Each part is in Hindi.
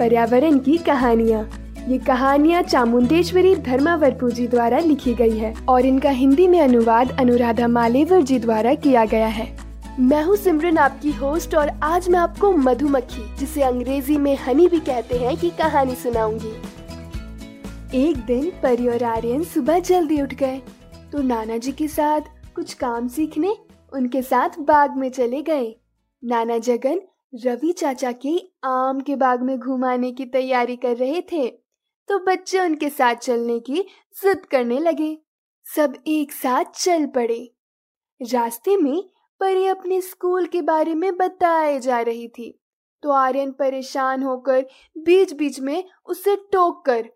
पर्यावरण की कहानियाँ। ये कहानियाँ चामुंडेश्वरी धर्मावरपू जी द्वारा लिखी गई है और इनका हिंदी में अनुवाद अनुराधा मालेवर जी द्वारा किया गया है। मैं हूँ सिमरन, आपकी होस्ट, और आज मैं आपको मधुमक्खी, जिसे अंग्रेज़ी में हनी भी कहते हैं, की कहानी सुनाऊँगी। एक दिन परी और आर्यन सुबह जल्दी उठ गए। तो नाना जी के साथ कुछ काम सीखने, उनके साथ बाग में चले गए। नाना जगन रवि चाचा के आम के बाग में घुमाने की तैयारी कर रहे थे तो बच्चे उनके साथ चलने की जिद करने लगे। सब एक साथ चल पड़े। रास्ते में परी अपने स्कूल के बारे में बताए जा रही थी तो आर्यन परेशान होकर बीच बीच में उसे टोक कर,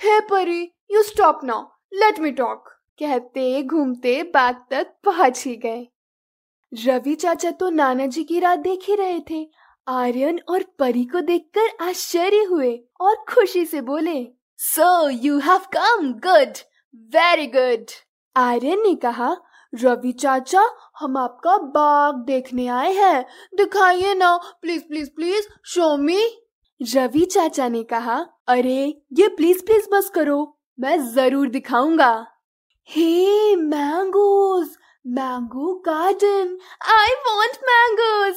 hey Pari you stop now let me talk कहते घूमते बाग तक पहुँच ही गए। रवि चाचा तो नाना जी की रात देख ही रहे थे। आर्यन और परी को देखकर आश्चर्य हुए और खुशी से बोले so you have come good very good Aryan ने कहा, रवि चाचा, हम आपका बाग देखने आए हैं। दिखाइए ना please please please show me Ravi चाचा ने कहा, अरे, ये प्लीज़ प्लीज़ बस करो, मैं ज़रूर दिखाऊँगा। Hey mangoes mango garden I want mangoes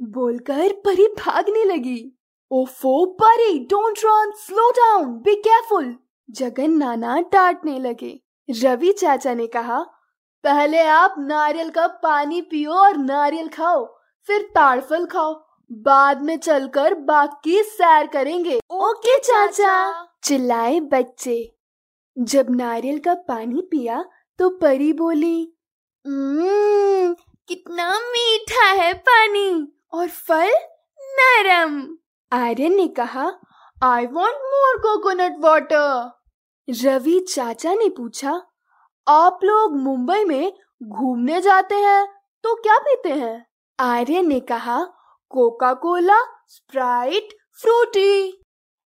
बोलकर परी भागने लगी। ओफो Pari don't run slow down be careful Jagan नाना डांटने लगे। रवि चाचा ने कहा, पहले आप नारियल का पानी पियो और नारियल खाओ, फिर ताड़फल खाओ। बाद में चलकर बाग की सैर करेंगे। ओके चाचा। चिल्लाए बच्चे। जब नारियल का पानी पिया तो परी बोली हम्म, कितना मीठा है पानी और फल नरम। आर्यन ने कहा I want more coconut water Ravi चाचा ने पूछा आप लोग मुंबई में घूमने जाते हैं तो क्या पीते हैं? आर्यन ने कहा कोका कोला स्प्राइट फ्रूटी।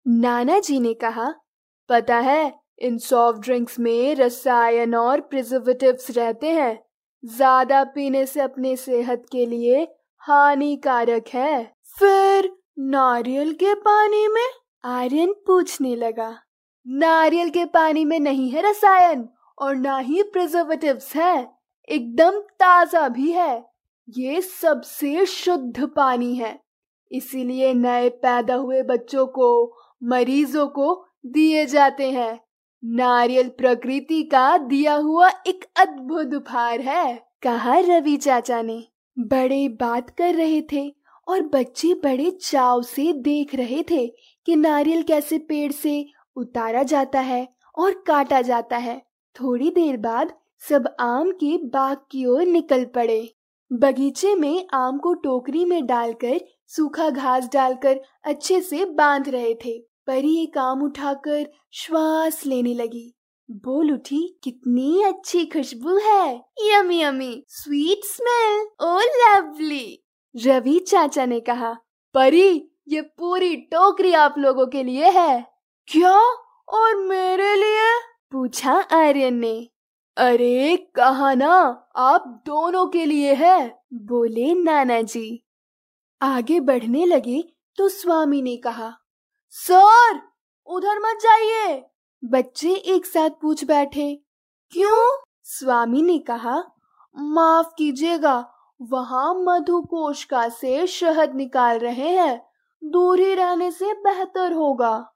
नाना जी ने कहा पता है इन सॉफ्ट ड्रिंक्स में रसायन और प्रिजर्वेटिव्स रहते हैं। ज़्यादा पीने से अपनी सेहत के लिए हानिकारक है। फिर नारियल के पानी में आर्यन पूछने लगा। नारियल के पानी में नहीं है रसायन और ना ही प्रिजर्वेटिव्स है। एकदम ताज़ा भी है। ये सबसे शुद्ध पानी है। इसीलिए नए पैदा हुए बच्चों को, मरीजों को दिए जाते हैं। नारियल प्रकृति का दिया हुआ एक अद्भुत उपहार है, कहा रवि चाचा ने। बड़े बात कर रहे थे और बच्चे बड़े चाव से देख रहे थे कि नारियल कैसे पेड़ से उतारा जाता है और काटा जाता है। थोड़ी देर बाद सब आम के बाग की ओर निकल पड़े। बगीचे में आम को टोकरी में डालकर, सूखा घास डालकर अच्छे से बाँध रहे थे। परी एक आम उठाकर श्वास लेने लगी। बोल उठी, कितनी अच्छी खुशबू है। Yummy yummy sweet smell oh lovely Ravi चाचा ने कहा, परी, ये पूरी टोकरी आप लोगों के लिए है। क्या? और मेरे लिए? पूछा आर्यन ने। अरे, कहा ना, आप दोनों के लिए है, बोले नाना जी आगे बढ़ने लगे तो स्वामी ने कहा सर, उधर मत जाइए। बच्चे एक साथ पूछ बैठे। क्यों? स्वामी ने कहा, माफ़ कीजिएगा, वहाँ मधु कोशिका से शहद निकाल रहे हैं। दूर ही रहने से बेहतर होगा।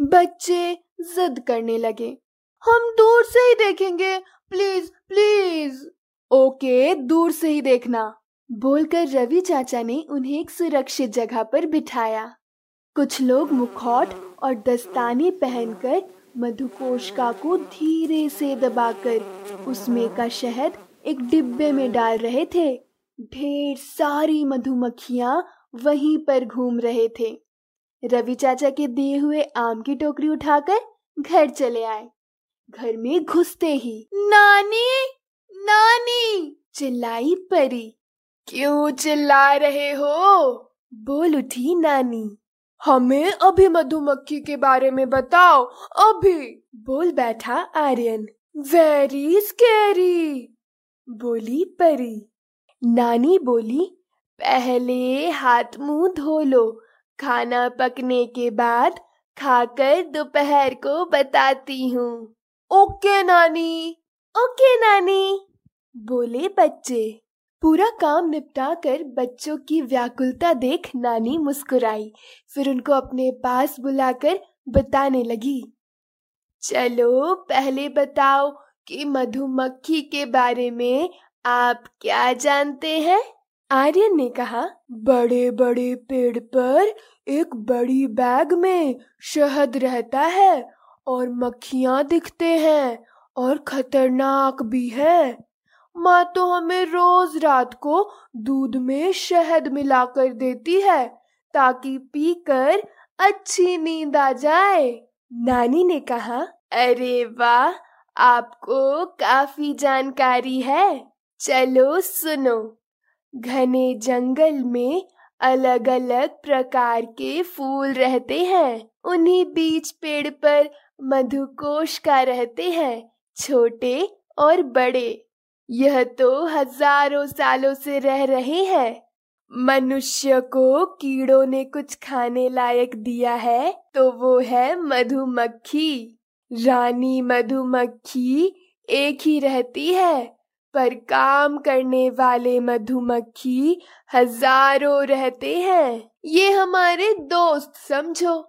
बच्चे जिद करने लगे। हम दूर से ही देखेंगे। Please please. ओके, दूर से ही देखना। बोलकर रवि चाचा ने उन्हें एक सुरक्षित जगह पर बिठाया। कुछ लोग मुखौट और दस्ताने पहनकर मधुकोशिका को धीरे से दबाकर उसमें का शहद एक डिब्बे में डाल रहे थे। ढेर सारी मधुमक्खियाँ वहीं पर घूम रहे थे। रवि चाचा के दिए हुए आम की टोकरी उठाकर घर चले आए। घर में घुसते ही, नानी नानी! चिल्लाई परी। क्यों चिल्ला रहे हो? बोल उठी नानी। हमें अभी मधुमक्खी के बारे में बताओ। अभी। बोल बैठा आर्यन। वेरी स्कैरी बोली परी। नानी बोली, पहले हाथ मुँह धो लो। खाना पकने के बाद खाकर दोपहर को बताती हूँ। ओके नानी। ओके नानी। बोले बच्चे। पूरा काम निपटा कर बच्चों की व्याकुलता देख नानी मुस्कुराई। फिर उनको अपने पास बुलाकर बताने लगी, चलो, पहले बताओ कि मधुमक्खी के बारे में आप क्या जानते हैं? आर्यन ने कहा बड़े बड़े पेड़ पर एक बड़ी बैग में शहद रहता है और मक्खियाँ दिखते हैं और खतरनाक भी है। माँ तो हमें रोज रात को दूध में शहद मिलाकर देती है, ताकि पीकर अच्छी नींद आ जाए। नानी ने कहा, अरे वाह, आपको काफ़ी जानकारी है। चलो सुनो। घने जंगल में अलग अलग प्रकार के फूल रहते हैं। उन्हीं बीच पेड़ पर मधुकोश का रहते हैं, छोटे और बड़े। यह तो हज़ारों सालों से रह रहे हैं। मनुष्य को कीड़ों ने कुछ खाने लायक दिया है तो वो है मधुमक्खी। रानी मधुमक्खी एक ही रहती है, पर काम करने वाले मधुमक्खी हज़ारों रहते हैं। ये हमारे दोस्त समझो,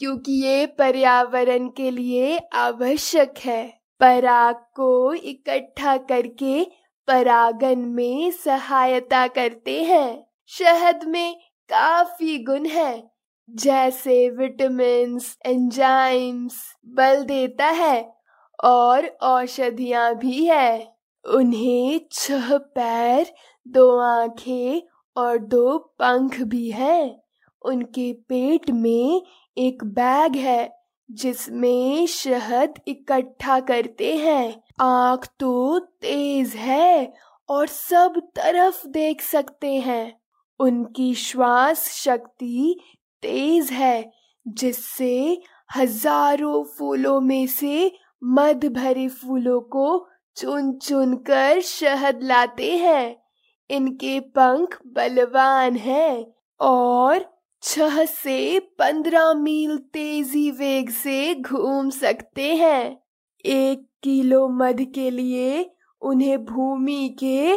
क्योंकि ये पर्यावरण के लिए आवश्यक है। पराग को इकट्ठा करके परागन में सहायता करते हैं। शहद में काफ़ी गुण है, जैसे विटामिन एंजाइम्स, बल देता है और औषधियाँ भी है। उन्हें छह पैर, दो आँखें और दो पंख भी हैं। उनके पेट में एक बैग है। जिसमें शहद इकट्ठा करते हैं। आँख तो तेज है और सब तरफ़ देख सकते हैं। उनकी श्वास शक्ति तेज है, जिससे हज़ारों फूलों में से मध भरे फूलों को चुन चुन कर शहद लाते हैं। इनके पंख बलवान हैं और छह से पंद्रह मील तेज़ी वेग से घूम सकते हैं। एक किलो मध के लिए उन्हें भूमि के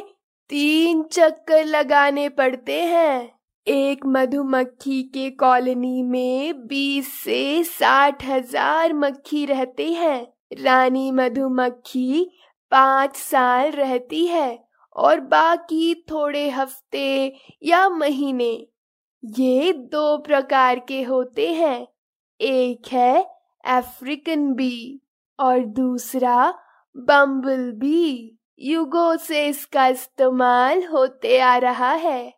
तीन चक्कर लगाने पड़ते हैं। एक मधुमक्खी के कॉलोनी में बीस से साठ हज़ार मक्खी रहते हैं। रानी मधुमक्खी पाँच साल रहती है और बाकी थोड़े हफ़्ते या महीने ये दो प्रकार के होते हैं। एक है अफ्रीकन बी और दूसरा बम्बल बी। युगों से इसका इस्तेमाल होते आ रहा है।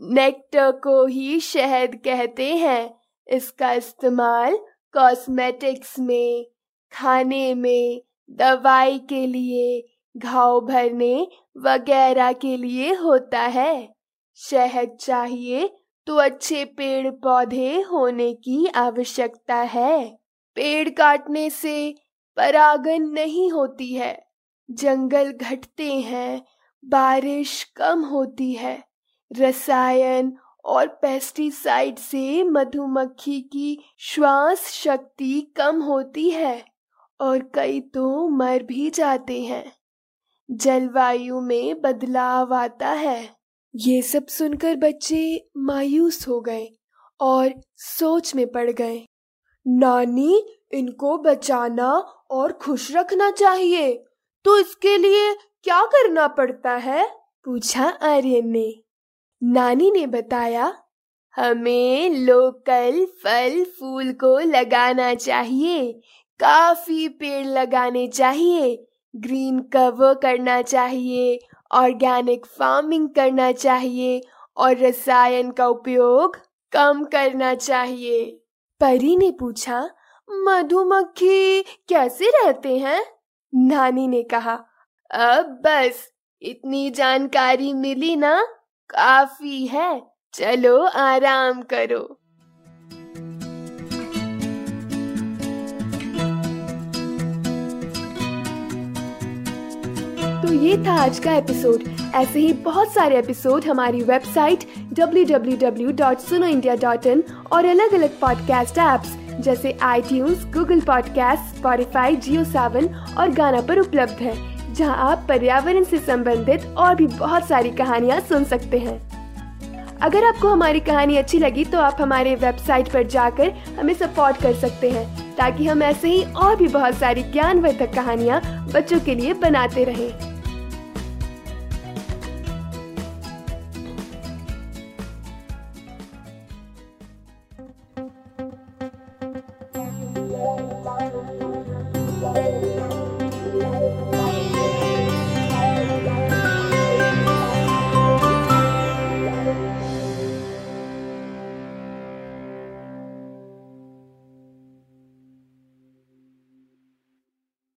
नेक्टर को ही शहद कहते हैं। इसका इस्तेमाल कॉस्मेटिक्स में, खाने में, दवाई के लिए, घाव भरने वगैरह के लिए होता है। शहद चाहिए तो अच्छे पेड़ पौधे होने की आवश्यकता है। पेड़ काटने से परागन नहीं होती है। जंगल घटते हैं, बारिश कम होती है। रसायन और पेस्टिसाइड से मधुमक्खी की श्वास शक्ति कम होती है और कई तो मर भी जाते हैं। जलवायु में बदलाव आता है। ये सब सुनकर बच्चे मायूस हो गए और सोच में पड़ गए। नानी, इनको बचाना और खुश रखना चाहिए तो इसके लिए क्या करना पड़ता है? पूछा आर्यन ने। नानी ने बताया, हमें लोकल फल फूल को लगाना चाहिए, काफ़ी पेड़ लगाने चाहिए, ग्रीन कवर करना चाहिए ऑर्गेनिक फ़ार्मिंग करना चाहिए और रसायन का उपयोग कम करना चाहिए। परी ने पूछा, मधुमक्खी कैसे रहते हैं? नानी ने कहा, अब बस, इतनी जानकारी मिली ना, काफ़ी है। चलो आराम करो। तो ये था आज का एपिसोड ऐसे ही बहुत सारे एपिसोड हमारी वेबसाइट www.sunoindia.in और अलग अलग पॉडकास्ट ऐप्स जैसे I Google podcast Spotify Jio Saavn और गाना पर उपलब्ध है, जहाँ आप पर्यावरण से संबंधित और भी बहुत सारी कहानियाँ सुन सकते हैं। अगर आपको हमारी कहानी अच्छी लगी तो आप हमारे वेबसाइट पर जाकर हमें सपोर्ट कर सकते हैं, ताकि हम ऐसे ही और भी बहुत सारी ज्ञानवर्धक कहानियाँ बच्चों के लिए बनाते रहें। Thank you.